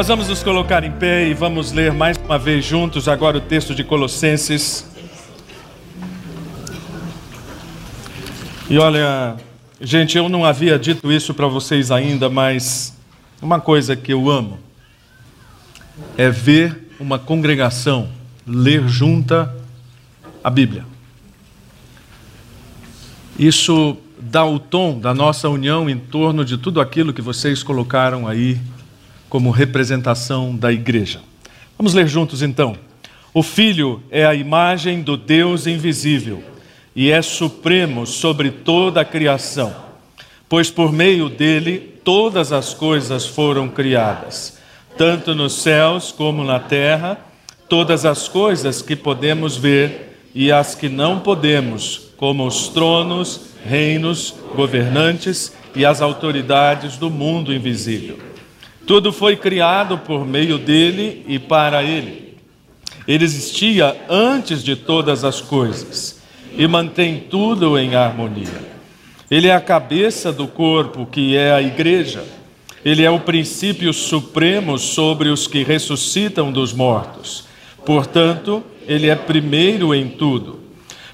Nós vamos nos colocar em pé e vamos ler mais uma vez juntos agora o texto de Colossenses. E olha, gente, eu não havia dito isso para vocês ainda, mas uma coisa que eu amo é ver uma congregação ler junta a Bíblia. Isso dá o tom da nossa união em torno de tudo aquilo que vocês colocaram aí como representação da igreja. Vamos ler juntos então. O Filho é a imagem do Deus invisível e é supremo sobre toda a criação, pois por meio dele todas as coisas foram criadas, tanto nos céus como na terra, todas as coisas que podemos ver e as que não podemos, como os tronos, reinos, governantes e as autoridades do mundo invisível tudo foi criado por meio dele e para ele. Ele existia antes de todas as coisas e mantém tudo em harmonia. Ele é a cabeça do corpo, que é a igreja. Ele é o princípio supremo sobre os que ressuscitam dos mortos. Portanto, ele é primeiro em tudo,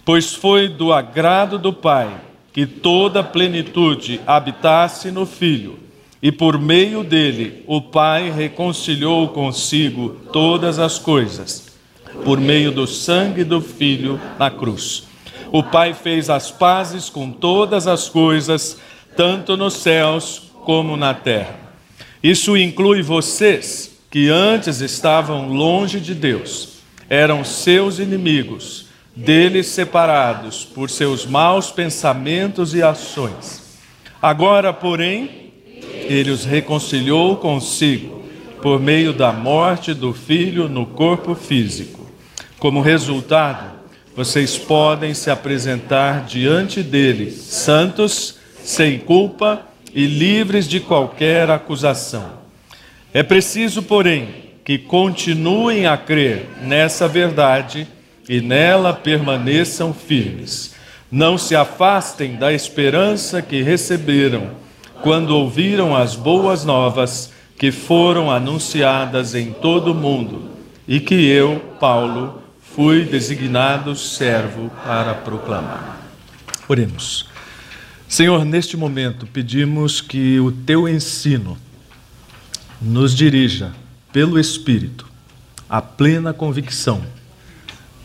pois foi do agrado do Pai que toda a plenitude habitasse no Filho e por meio dele o Pai reconciliou consigo todas as coisas, por meio do sangue do Filho na cruz. O Pai fez as pazes com todas as coisas, tanto nos céus como na terra. Isso inclui vocês, que antes estavam longe de Deus, eram seus inimigos, deles separados por seus maus pensamentos e ações. Agora, porém, ele os reconciliou consigo por meio da morte do filho no corpo físico. Como resultado, vocês podem se apresentar diante dele santos, sem culpa e livres de qualquer acusação. É preciso, porém, que continuem a crer nessa verdade e nela permaneçam firmes. Não se afastem da esperança que receberam quando ouviram as boas novas que foram anunciadas em todo o mundo e que eu, Paulo, fui designado servo para proclamar. Oremos. Senhor, neste momento pedimos que o teu ensino nos dirija pelo Espírito à plena convicção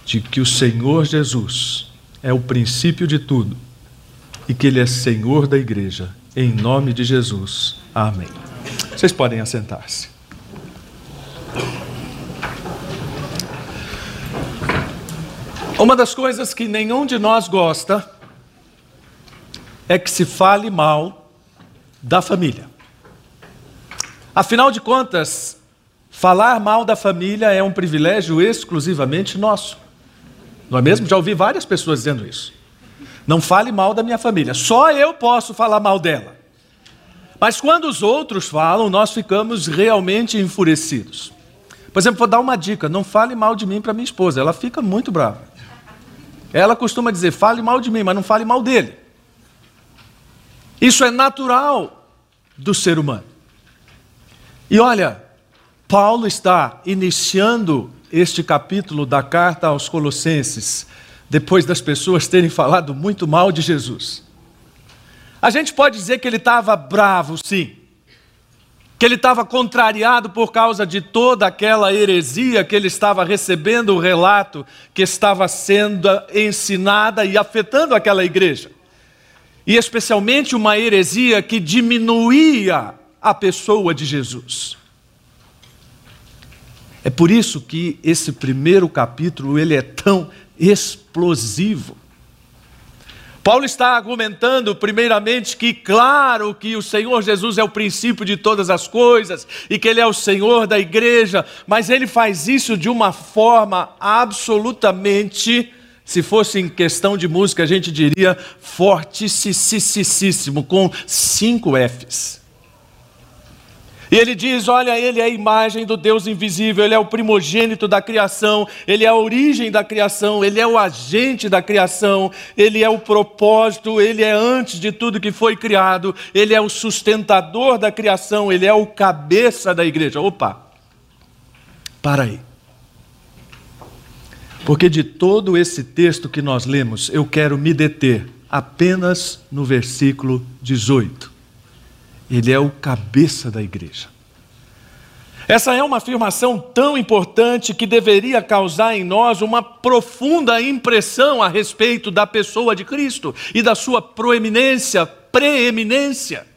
de que o Senhor Jesus é o princípio de tudo e que Ele é Senhor da igreja em nome de Jesus. Amém. Vocês podem assentar-se. Uma das coisas que nenhum de nós gosta é que se fale mal da família. Afinal de contas, falar mal da família é um privilégio exclusivamente nosso. Não é mesmo? Já ouvi várias pessoas dizendo isso. Não fale mal da minha família. Só eu posso falar mal dela. Mas quando os outros falam, nós ficamos realmente enfurecidos. Por exemplo, vou dar uma dica: não fale mal de mim para minha esposa, ela fica muito brava. Ela costuma dizer: fale mal de mim, mas não fale mal dele. Isso é natural do ser humano. E olha, Paulo está iniciando este capítulo da carta aos Colossenses depois das pessoas terem falado muito mal de Jesus. A gente pode dizer que ele estava bravo, sim. Que ele estava contrariado por causa de toda aquela heresia que ele estava recebendo o relato que estava sendo ensinada e afetando aquela igreja. E especialmente uma heresia que diminuía a pessoa de Jesus. É por isso que esse primeiro capítulo ele é tão explosivo. Paulo está argumentando, primeiramente, que, claro, que o Senhor Jesus é o princípio de todas as coisas e que Ele é o Senhor da igreja, mas ele faz isso de uma forma absolutamente, se fosse em questão de música, a gente diria fortíssimo, com cinco F's. E ele diz: Olha, ele é a imagem do Deus invisível, ele é o primogênito da criação, ele é a origem da criação, ele é o agente da criação, ele é o propósito, ele é antes de tudo que foi criado, ele é o sustentador da criação, ele é o cabeça da igreja. Opa! Para aí. Porque de todo esse texto que nós lemos, eu quero me deter apenas no versículo 18. Ele é o cabeça da igreja. Essa é uma afirmação tão importante que deveria causar em nós uma profunda impressão a respeito da pessoa de Cristo e da sua proeminência, preeminência.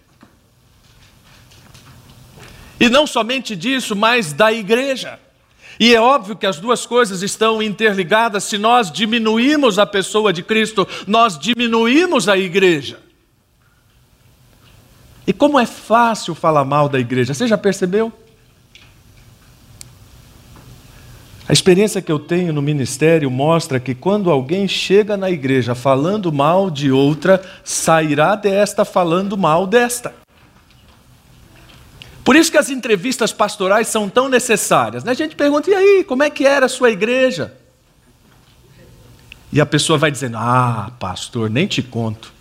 E não somente disso, mas da igreja. E é óbvio que as duas coisas estão interligadas. Se nós diminuímos a pessoa de Cristo, nós diminuímos a igreja. E como é fácil falar mal da igreja, você já percebeu? A experiência que eu tenho no ministério mostra que quando alguém chega na igreja falando mal de outra, sairá desta falando mal desta. Por isso que as entrevistas pastorais são tão necessárias. Né? A gente pergunta, e aí, como é que era a sua igreja? E a pessoa vai dizendo, ah, pastor, nem te conto.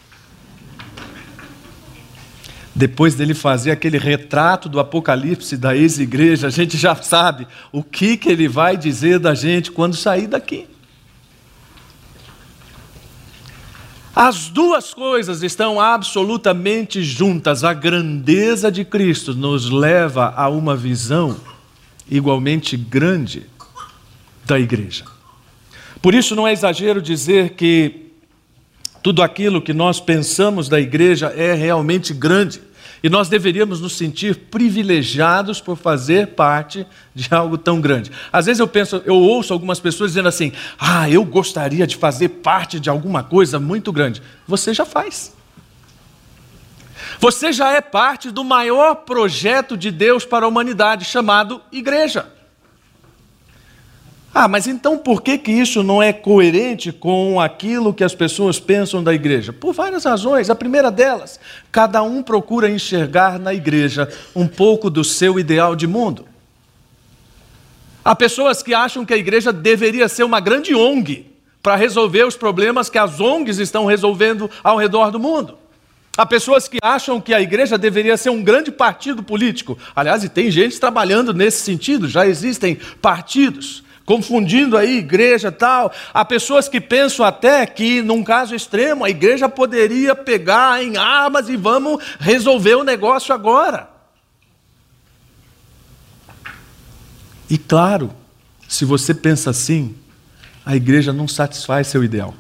Depois dele fazer aquele retrato do Apocalipse da ex-igreja, a gente já sabe o que, que ele vai dizer da gente quando sair daqui. As duas coisas estão absolutamente juntas. A grandeza de Cristo nos leva a uma visão igualmente grande da igreja. Por isso não é exagero dizer que tudo aquilo que nós pensamos da igreja é realmente grande. E nós deveríamos nos sentir privilegiados por fazer parte de algo tão grande. Às vezes eu penso, eu ouço algumas pessoas dizendo assim: "Ah, eu gostaria de fazer parte de alguma coisa muito grande". Você já faz. Você já é parte do maior projeto de Deus para a humanidade chamado igreja. Ah, mas então por que, que isso não é coerente com aquilo que as pessoas pensam da igreja? Por várias razões. A primeira delas, cada um procura enxergar na igreja um pouco do seu ideal de mundo. Há pessoas que acham que a igreja deveria ser uma grande ONG para resolver os problemas que as ONGs estão resolvendo ao redor do mundo. Há pessoas que acham que a igreja deveria ser um grande partido político. Aliás, e tem gente trabalhando nesse sentido, já existem partidos confundindo aí igreja tal. Há pessoas que pensam até que, num caso extremo, a igreja poderia pegar em armas e vamos resolver o negócio agora. E claro, se você pensa assim, a igreja não satisfaz seu ideal.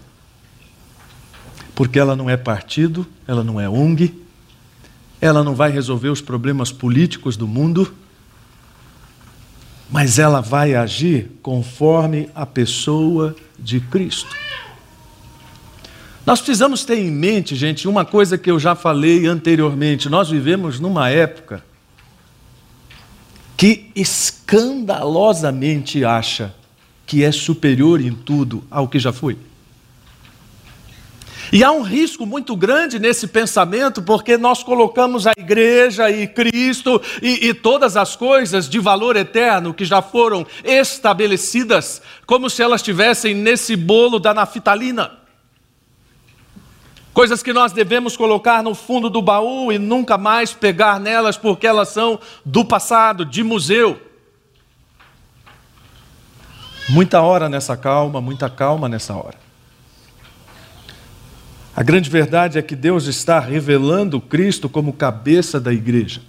Porque ela não é partido, ela não é ONG, ela não vai resolver os problemas políticos do mundo mas ela vai agir conforme a pessoa de Cristo. Nós precisamos ter em mente, gente, uma coisa que eu já falei anteriormente: nós vivemos numa época que escandalosamente acha que é superior em tudo ao que já foi. E há um risco muito grande nesse pensamento, porque nós colocamos a igreja e Cristo e, e, todas as coisas de valor eterno que já foram estabelecidas, como se elas estivessem nesse bolo da naftalina. Coisas que nós devemos colocar no fundo do baú e nunca mais pegar nelas, porque elas são do passado, de museu. Muita hora nessa calma, muita calma nessa hora. A grande verdade é que Deus está revelando Cristo como cabeça da igreja.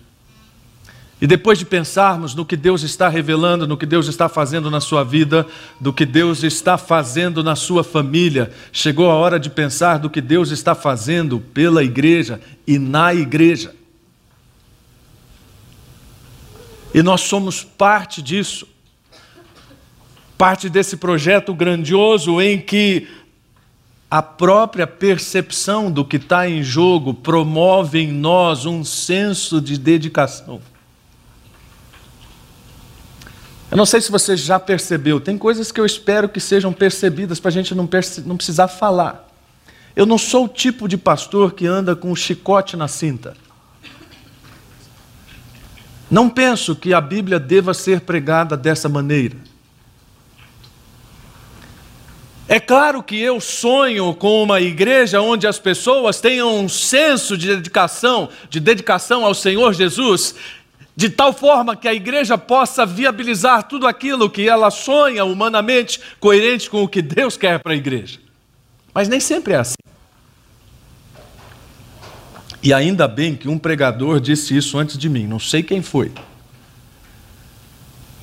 E depois de pensarmos no que Deus está revelando, no que Deus está fazendo na sua vida, do que Deus está fazendo na sua família, chegou a hora de pensar do que Deus está fazendo pela igreja e na igreja. E nós somos parte disso, parte desse projeto grandioso em que a própria percepção do que está em jogo promove em nós um senso de dedicação. Eu não sei se você já percebeu, tem coisas que eu espero que sejam percebidas para a gente não, não precisar falar. Eu não sou o tipo de pastor que anda com um chicote na cinta. Não penso que a Bíblia deva ser pregada dessa maneira. É claro que eu sonho com uma igreja onde as pessoas tenham um senso de dedicação, de dedicação ao Senhor Jesus, de tal forma que a igreja possa viabilizar tudo aquilo que ela sonha humanamente, coerente com o que Deus quer para a igreja. Mas nem sempre é assim. E ainda bem que um pregador disse isso antes de mim, não sei quem foi.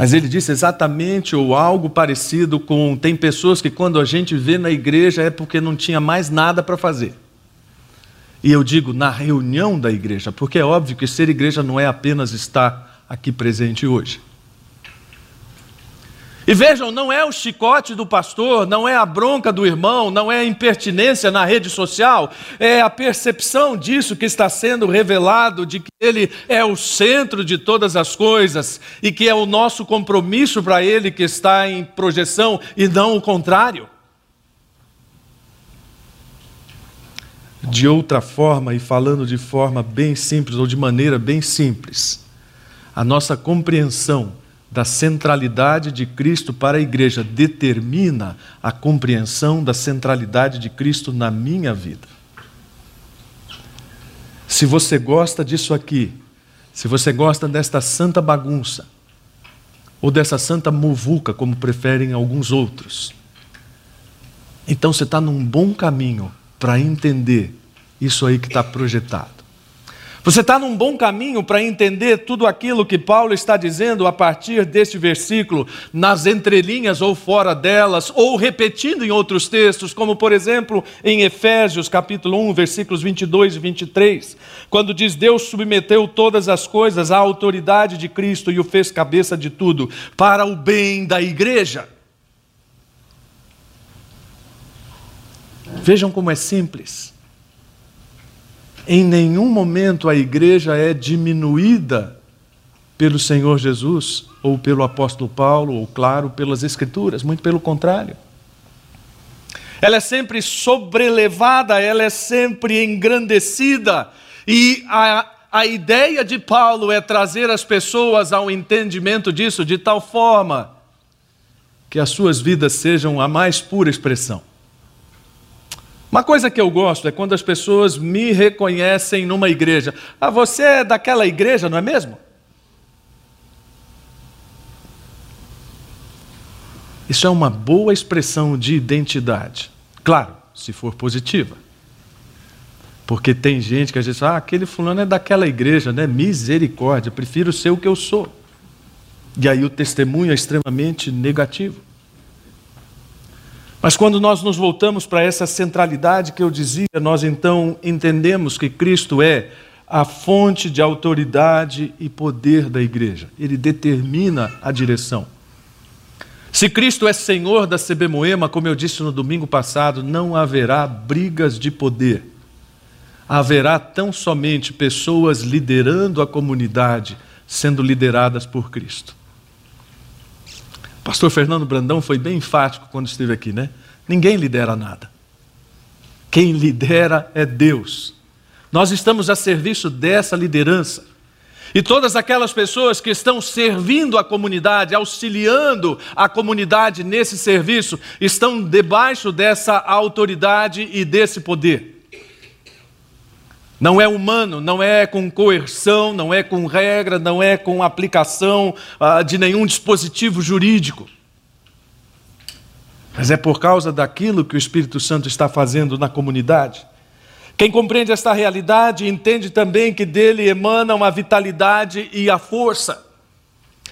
Mas ele disse exatamente ou algo parecido com: tem pessoas que quando a gente vê na igreja é porque não tinha mais nada para fazer. E eu digo na reunião da igreja, porque é óbvio que ser igreja não é apenas estar aqui presente hoje. E vejam, não é o chicote do pastor, não é a bronca do irmão, não é a impertinência na rede social, é a percepção disso que está sendo revelado, de que ele é o centro de todas as coisas e que é o nosso compromisso para ele que está em projeção e não o contrário. De outra forma, e falando de forma bem simples, ou de maneira bem simples, a nossa compreensão da centralidade de Cristo para a igreja determina a compreensão da centralidade de Cristo na minha vida. Se você gosta disso aqui, se você gosta desta santa bagunça, ou dessa santa muvuca, como preferem alguns outros, então você está num bom caminho para entender isso aí que está projetado. Você está num bom caminho para entender tudo aquilo que Paulo está dizendo a partir deste versículo, nas entrelinhas ou fora delas, ou repetindo em outros textos, como por exemplo em Efésios capítulo 1, versículos 22 e 23, quando diz: Deus submeteu todas as coisas à autoridade de Cristo e o fez cabeça de tudo, para o bem da igreja. Vejam como é simples. Em nenhum momento a igreja é diminuída pelo Senhor Jesus ou pelo apóstolo Paulo, ou claro, pelas Escrituras, muito pelo contrário. Ela é sempre sobrelevada, ela é sempre engrandecida, e a, a ideia de Paulo é trazer as pessoas ao entendimento disso de tal forma que as suas vidas sejam a mais pura expressão. Uma coisa que eu gosto é quando as pessoas me reconhecem numa igreja. Ah, você é daquela igreja, não é mesmo? Isso é uma boa expressão de identidade. Claro, se for positiva. Porque tem gente que às vezes ah, aquele fulano é daquela igreja, né? Misericórdia, prefiro ser o que eu sou. E aí o testemunho é extremamente negativo. Mas quando nós nos voltamos para essa centralidade que eu dizia, nós então entendemos que Cristo é a fonte de autoridade e poder da igreja. Ele determina a direção. Se Cristo é Senhor da CB Moema, como eu disse no domingo passado, não haverá brigas de poder. Haverá tão somente pessoas liderando a comunidade, sendo lideradas por Cristo. Pastor Fernando Brandão foi bem enfático quando esteve aqui, né? Ninguém lidera nada. Quem lidera é Deus. Nós estamos a serviço dessa liderança. E todas aquelas pessoas que estão servindo a comunidade, auxiliando a comunidade nesse serviço, estão debaixo dessa autoridade e desse poder. Não é humano, não é com coerção, não é com regra, não é com aplicação ah, de nenhum dispositivo jurídico. Mas é por causa daquilo que o Espírito Santo está fazendo na comunidade. Quem compreende esta realidade entende também que dele emana uma vitalidade e a força.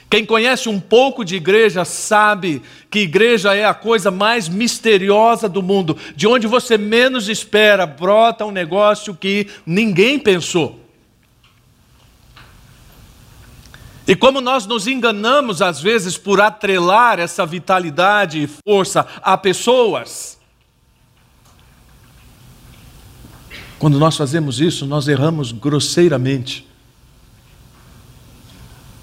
Quem conhece um pouco de igreja sabe que igreja é a coisa mais misteriosa do mundo. De onde você menos espera, brota um negócio que ninguém pensou. E como nós nos enganamos às vezes por atrelar essa vitalidade e força a pessoas. Quando nós fazemos isso, nós erramos grosseiramente.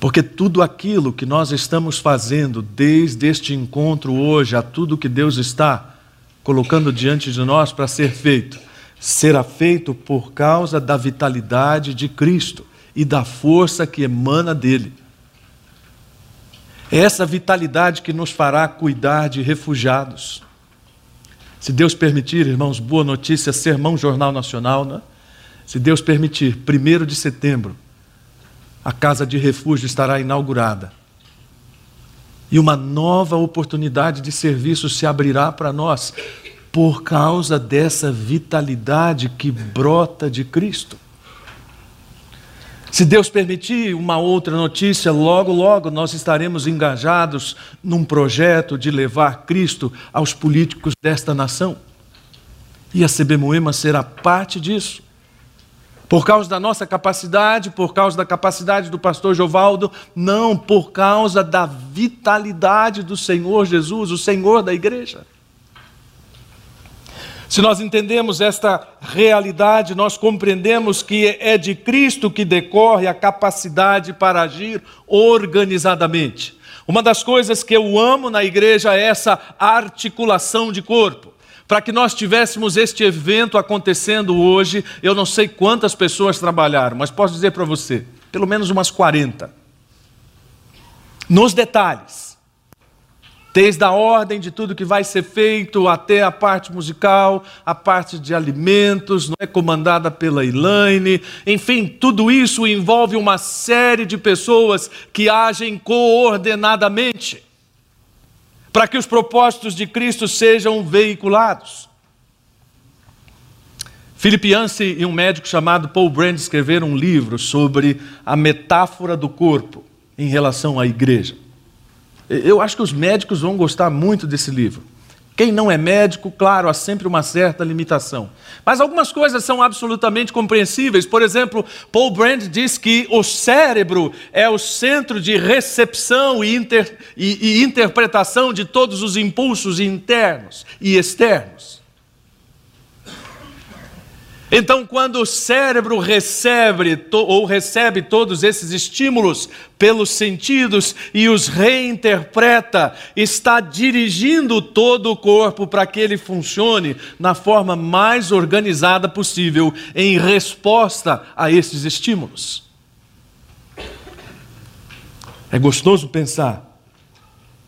Porque tudo aquilo que nós estamos fazendo desde este encontro hoje, a tudo que Deus está colocando diante de nós para ser feito, será feito por causa da vitalidade de Cristo e da força que emana dele. É essa vitalidade que nos fará cuidar de refugiados. Se Deus permitir, irmãos, boa notícia, sermão Jornal Nacional, né? Se Deus permitir, primeiro de setembro, a casa de refúgio estará inaugurada. E uma nova oportunidade de serviço se abrirá para nós por causa dessa vitalidade que brota de Cristo. Se Deus permitir uma outra notícia, logo, logo nós estaremos engajados num projeto de levar Cristo aos políticos desta nação. E a CB Moema será parte disso. Por causa da nossa capacidade, por causa da capacidade do pastor Jovaldo, não, por causa da vitalidade do Senhor Jesus, o Senhor da igreja. Se nós entendemos esta realidade, nós compreendemos que é de Cristo que decorre a capacidade para agir organizadamente. Uma das coisas que eu amo na igreja é essa articulação de corpo. Para que nós tivéssemos este evento acontecendo hoje, eu não sei quantas pessoas trabalharam, mas posso dizer para você, pelo menos umas 40. Nos detalhes desde a ordem de tudo que vai ser feito até a parte musical, a parte de alimentos, não é comandada pela Elaine, enfim, tudo isso envolve uma série de pessoas que agem coordenadamente para que os propósitos de Cristo sejam veiculados. Philip Yancey e um médico chamado Paul Brand escreveram um livro sobre a metáfora do corpo em relação à igreja. Eu acho que os médicos vão gostar muito desse livro. Quem não é médico, claro, há sempre uma certa limitação. Mas algumas coisas são absolutamente compreensíveis. Por exemplo, Paul Brand diz que o cérebro é o centro de recepção e, inter, e, e interpretação de todos os impulsos internos e externos. Então, quando o cérebro recebe ou recebe todos esses estímulos pelos sentidos e os reinterpreta, está dirigindo todo o corpo para que ele funcione na forma mais organizada possível em resposta a esses estímulos. É gostoso pensar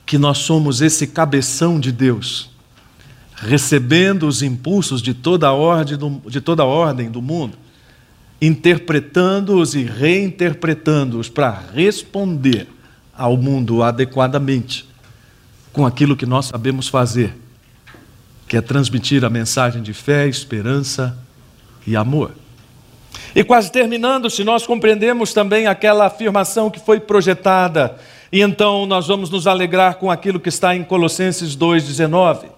que nós somos esse cabeção de Deus recebendo os impulsos de toda a ordem do, de toda a ordem do mundo, interpretando-os e reinterpretando-os para responder ao mundo adequadamente com aquilo que nós sabemos fazer, que é transmitir a mensagem de fé, esperança e amor. E quase terminando, se nós compreendemos também aquela afirmação que foi projetada, e então nós vamos nos alegrar com aquilo que está em Colossenses 2,19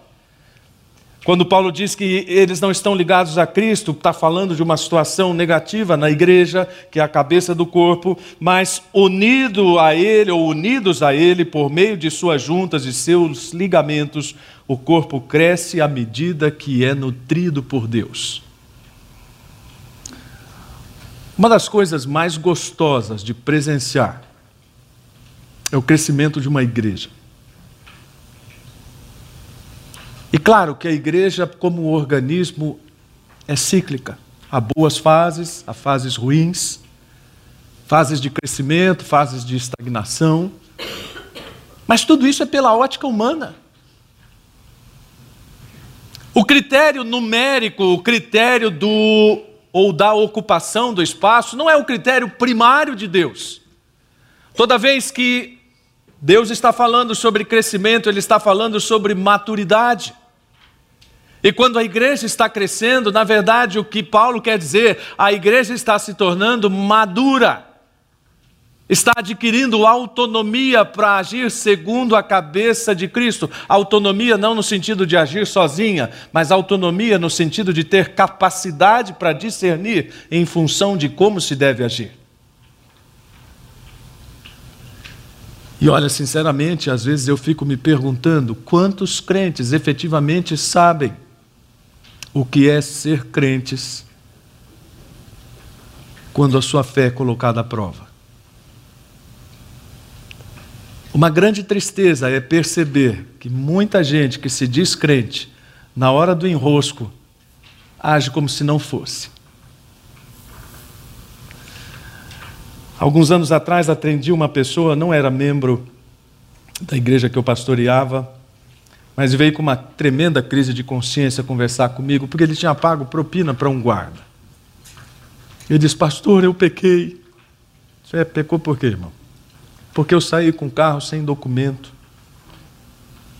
quando Paulo diz que eles não estão ligados a Cristo, está falando de uma situação negativa na igreja, que é a cabeça do corpo, mas unido a Ele, ou unidos a Ele, por meio de suas juntas e seus ligamentos, o corpo cresce à medida que é nutrido por Deus. Uma das coisas mais gostosas de presenciar é o crescimento de uma igreja. E claro que a igreja, como organismo, é cíclica. Há boas fases, há fases ruins, fases de crescimento, fases de estagnação. Mas tudo isso é pela ótica humana. O critério numérico, o critério do ou da ocupação do espaço, não é o critério primário de Deus. Toda vez que Deus está falando sobre crescimento, Ele está falando sobre maturidade. E quando a igreja está crescendo, na verdade, o que Paulo quer dizer, a igreja está se tornando madura, está adquirindo autonomia para agir segundo a cabeça de Cristo. Autonomia não no sentido de agir sozinha, mas autonomia no sentido de ter capacidade para discernir em função de como se deve agir. E olha, sinceramente, às vezes eu fico me perguntando quantos crentes efetivamente sabem o que é ser crentes quando a sua fé é colocada à prova. Uma grande tristeza é perceber que muita gente que se diz crente, na hora do enrosco, age como se não fosse. Alguns anos atrás atendi uma pessoa, não era membro da igreja que eu pastoreava, mas veio com uma tremenda crise de consciência conversar comigo, porque ele tinha pago propina para um guarda. Ele disse: Pastor, eu pequei. Você é, pecou por quê, irmão? Porque eu saí com o carro sem documento.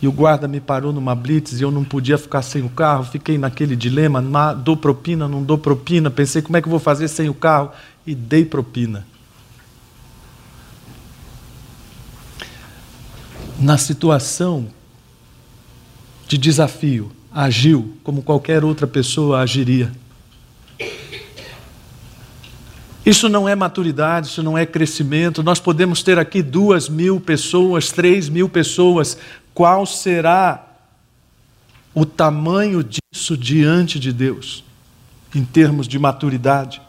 E o guarda me parou numa blitz e eu não podia ficar sem o carro. Fiquei naquele dilema: dou propina, não dou propina. Pensei, como é que eu vou fazer sem o carro? E dei propina. Na situação de desafio, agiu como qualquer outra pessoa agiria. Isso não é maturidade, isso não é crescimento. Nós podemos ter aqui duas mil pessoas, três mil pessoas. Qual será o tamanho disso diante de Deus, em termos de maturidade?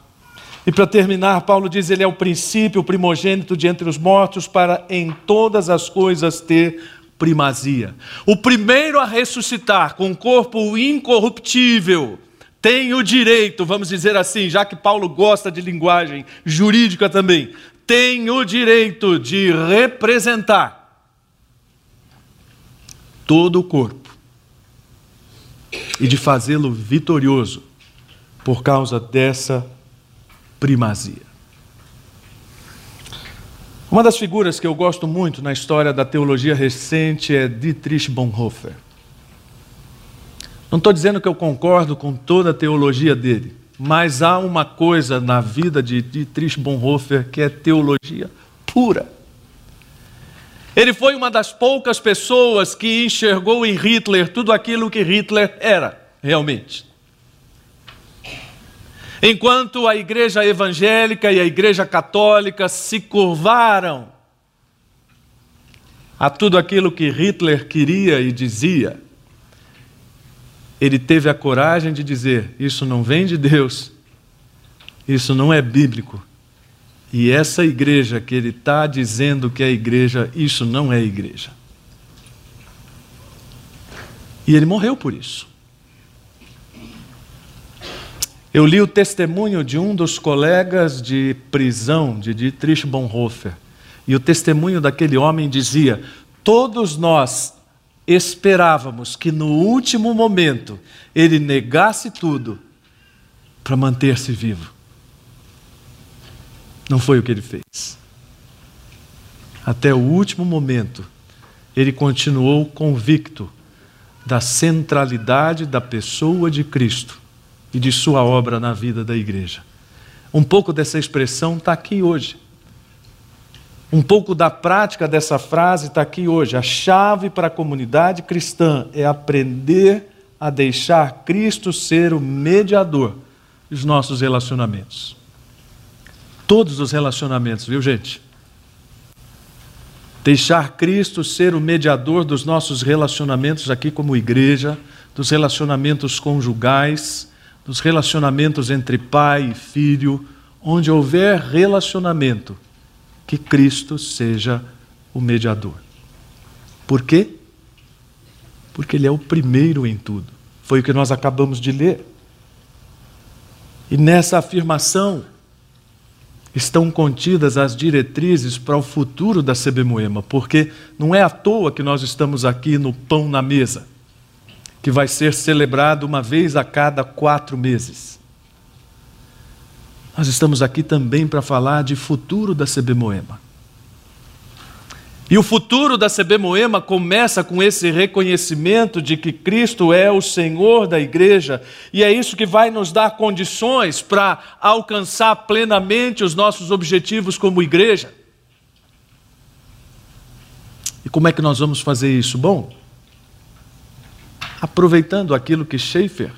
E para terminar, Paulo diz: Ele é o princípio, o primogênito de entre os mortos, para em todas as coisas ter primazia. O primeiro a ressuscitar com um corpo incorruptível tem o direito, vamos dizer assim, já que Paulo gosta de linguagem jurídica também, tem o direito de representar todo o corpo e de fazê-lo vitorioso por causa dessa primazia. Uma das figuras que eu gosto muito na história da teologia recente é Dietrich Bonhoeffer. Não estou dizendo que eu concordo com toda a teologia dele, mas há uma coisa na vida de Dietrich Bonhoeffer que é teologia pura. Ele foi uma das poucas pessoas que enxergou em Hitler tudo aquilo que Hitler era, realmente. Enquanto a igreja evangélica e a igreja católica se curvaram a tudo aquilo que Hitler queria e dizia, ele teve a coragem de dizer: Isso não vem de Deus, isso não é bíblico. E essa igreja que ele está dizendo que é igreja, isso não é igreja. E ele morreu por isso. Eu li o testemunho de um dos colegas de prisão de Dietrich Bonhoeffer. E o testemunho daquele homem dizia: Todos nós esperávamos que no último momento ele negasse tudo para manter-se vivo. Não foi o que ele fez. Até o último momento, ele continuou convicto da centralidade da pessoa de Cristo e de sua obra na vida da igreja. Um pouco dessa expressão está aqui hoje. Um pouco da prática dessa frase está aqui hoje. A chave para a comunidade cristã é aprender a deixar Cristo ser o mediador dos nossos relacionamentos. Todos os relacionamentos, viu, gente? Deixar Cristo ser o mediador dos nossos relacionamentos aqui como igreja, dos relacionamentos conjugais, nos relacionamentos entre pai e filho, onde houver relacionamento, que Cristo seja o mediador. Por quê? Porque Ele é o primeiro em tudo. Foi o que nós acabamos de ler. E nessa afirmação estão contidas as diretrizes para o futuro da CB Moema, porque não é à toa que nós estamos aqui no Pão na Mesa que vai ser celebrado uma vez a cada quatro meses. Nós estamos aqui também para falar de futuro da CB Moema. E o futuro da CB Moema começa com esse reconhecimento de que Cristo é o Senhor da igreja, e é isso que vai nos dar condições para alcançar plenamente os nossos objetivos como igreja. E como é que nós vamos fazer isso? Bom, aproveitando aquilo que Schaeffer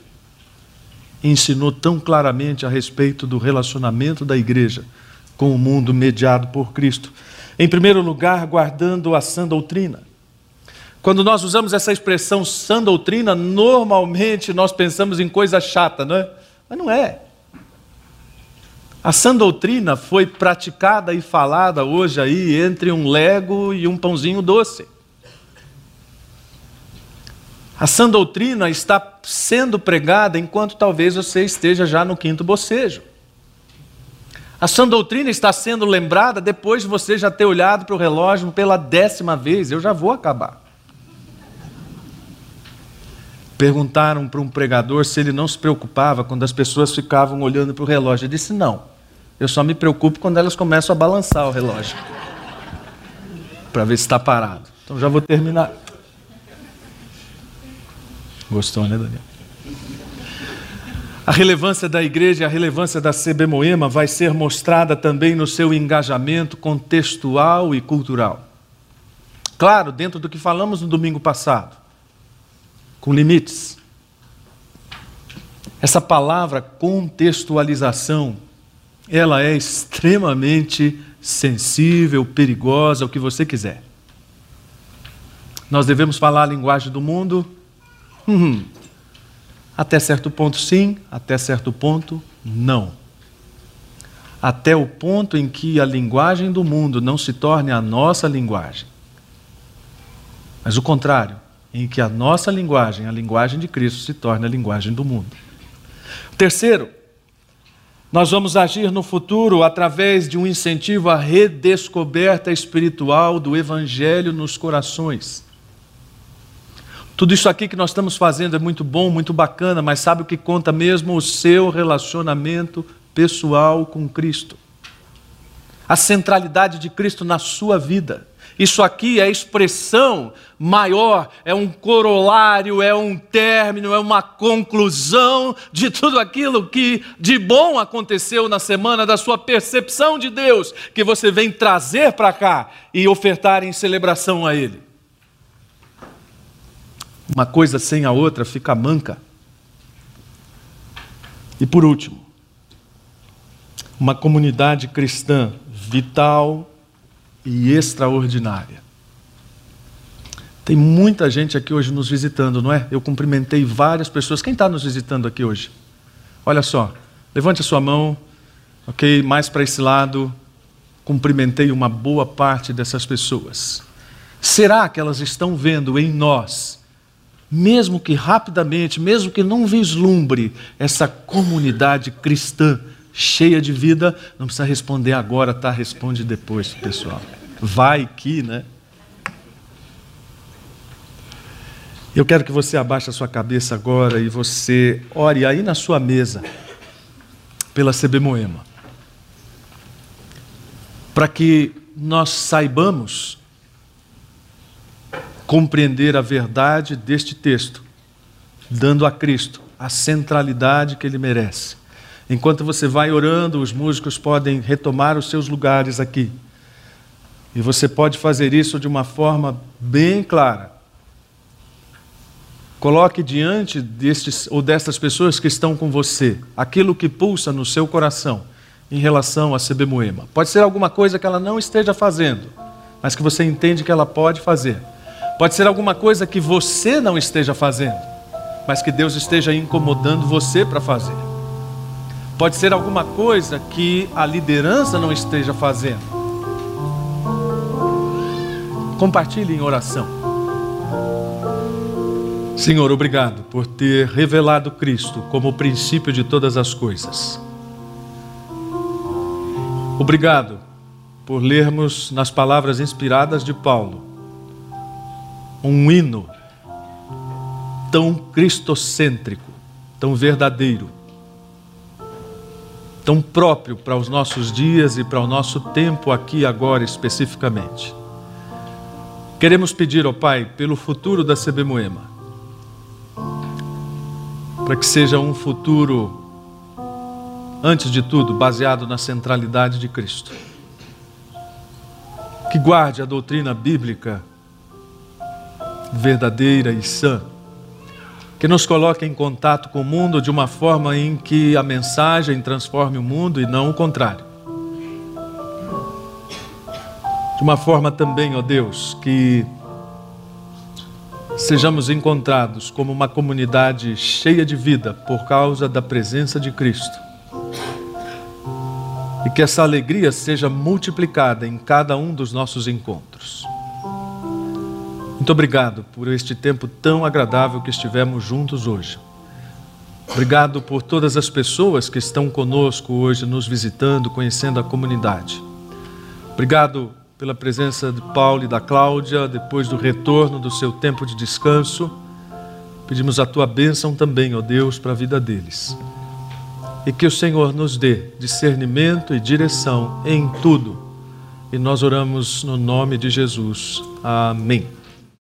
ensinou tão claramente a respeito do relacionamento da igreja com o mundo mediado por Cristo. Em primeiro lugar, guardando a sã doutrina. Quando nós usamos essa expressão sã doutrina, normalmente nós pensamos em coisa chata, não é? Mas não é. A sã doutrina foi praticada e falada hoje aí entre um lego e um pãozinho doce. A sã doutrina está sendo pregada enquanto talvez você esteja já no quinto bocejo. A sã doutrina está sendo lembrada depois de você já ter olhado para o relógio pela décima vez. Eu já vou acabar. Perguntaram para um pregador se ele não se preocupava quando as pessoas ficavam olhando para o relógio. Ele disse: Não, Eu só me preocupo quando elas começam a balançar o relógio. Para ver se está parado. Então já vou terminar. Gostou, né, Daniel? A relevância da igreja, a relevância da CB Moema vai ser mostrada também no seu engajamento contextual e cultural. Claro, dentro do que falamos no domingo passado, com limites. Essa palavra contextualização, ela é extremamente sensível, perigosa, o que você quiser. Nós devemos falar a linguagem do mundo? Hum, até certo ponto, sim, até certo ponto, não. Até o ponto em que a linguagem do mundo não se torne a nossa linguagem. Mas o contrário, em que a nossa linguagem, a linguagem de Cristo, se torne a linguagem do mundo. Terceiro, nós vamos agir no futuro através de um incentivo à redescoberta espiritual do Evangelho nos corações. Tudo isso aqui que nós estamos fazendo é muito bom, muito bacana, mas sabe o que conta mesmo? O seu relacionamento pessoal com Cristo. A centralidade de Cristo na sua vida. Isso aqui é expressão maior, é um corolário, é um término, é uma conclusão de tudo aquilo que de bom aconteceu na semana, da sua percepção de Deus, que você vem trazer para cá e ofertar em celebração a Ele. Uma coisa sem a outra fica manca. E por último, uma comunidade cristã vital, e extraordinária. Tem muita gente aqui hoje nos visitando, não é? Eu cumprimentei várias pessoas. Quem está nos visitando aqui hoje? Olha só, levante a sua mão, ok? Mais para esse lado. Cumprimentei uma boa parte dessas pessoas. Será que elas estão vendo em nós, mesmo que rapidamente, mesmo que não vislumbre, essa comunidade cristã cheia de vida, não precisa responder agora, tá? Responde depois, pessoal. Vai que, né? Eu quero que você abaixe a sua cabeça agora e você ore aí na sua mesa pela CB Moema. Para que nós saibamos compreender a verdade deste texto, dando a Cristo a centralidade que ele merece Enquanto você vai orando, os músicos podem retomar os seus lugares aqui. E você pode fazer isso de uma forma bem clara. Coloque diante destes ou destas pessoas que estão com você aquilo que pulsa no seu coração em relação a CB Moema. Pode ser alguma coisa que ela não esteja fazendo, mas que você entende que ela pode fazer. Pode ser alguma coisa que você não esteja fazendo, mas que Deus esteja incomodando você para fazer. Pode ser alguma coisa que a liderança não esteja fazendo. Compartilhe em oração. Senhor, obrigado por ter revelado Cristo como o princípio de todas as coisas. Obrigado por lermos nas palavras inspiradas de Paulo um hino tão cristocêntrico, tão verdadeiro tão próprio para os nossos dias e para o nosso tempo aqui agora especificamente. Queremos pedir ao Pai pelo futuro da CB Moema, para que seja um futuro, antes de tudo, baseado na centralidade de Cristo. Que guarde a doutrina bíblica verdadeira e sã que nos coloque em contato com o mundo de uma forma em que a mensagem transforme o mundo e não o contrário. De uma forma também, ó Deus, que sejamos encontrados como uma comunidade cheia de vida por causa da presença de Cristo. E que essa alegria seja multiplicada em cada um dos nossos encontros. Muito obrigado por este tempo tão agradável que estivemos juntos hoje. Obrigado por todas as pessoas que estão conosco hoje, nos visitando, conhecendo a comunidade. Obrigado pela presença de Paulo e da Cláudia, depois do retorno do seu tempo de descanso. Pedimos a tua bênção também, ó Deus, para a vida deles. e que o Senhor nos dê discernimento e direção em tudo. E nós oramos no nome de Jesus. Amém.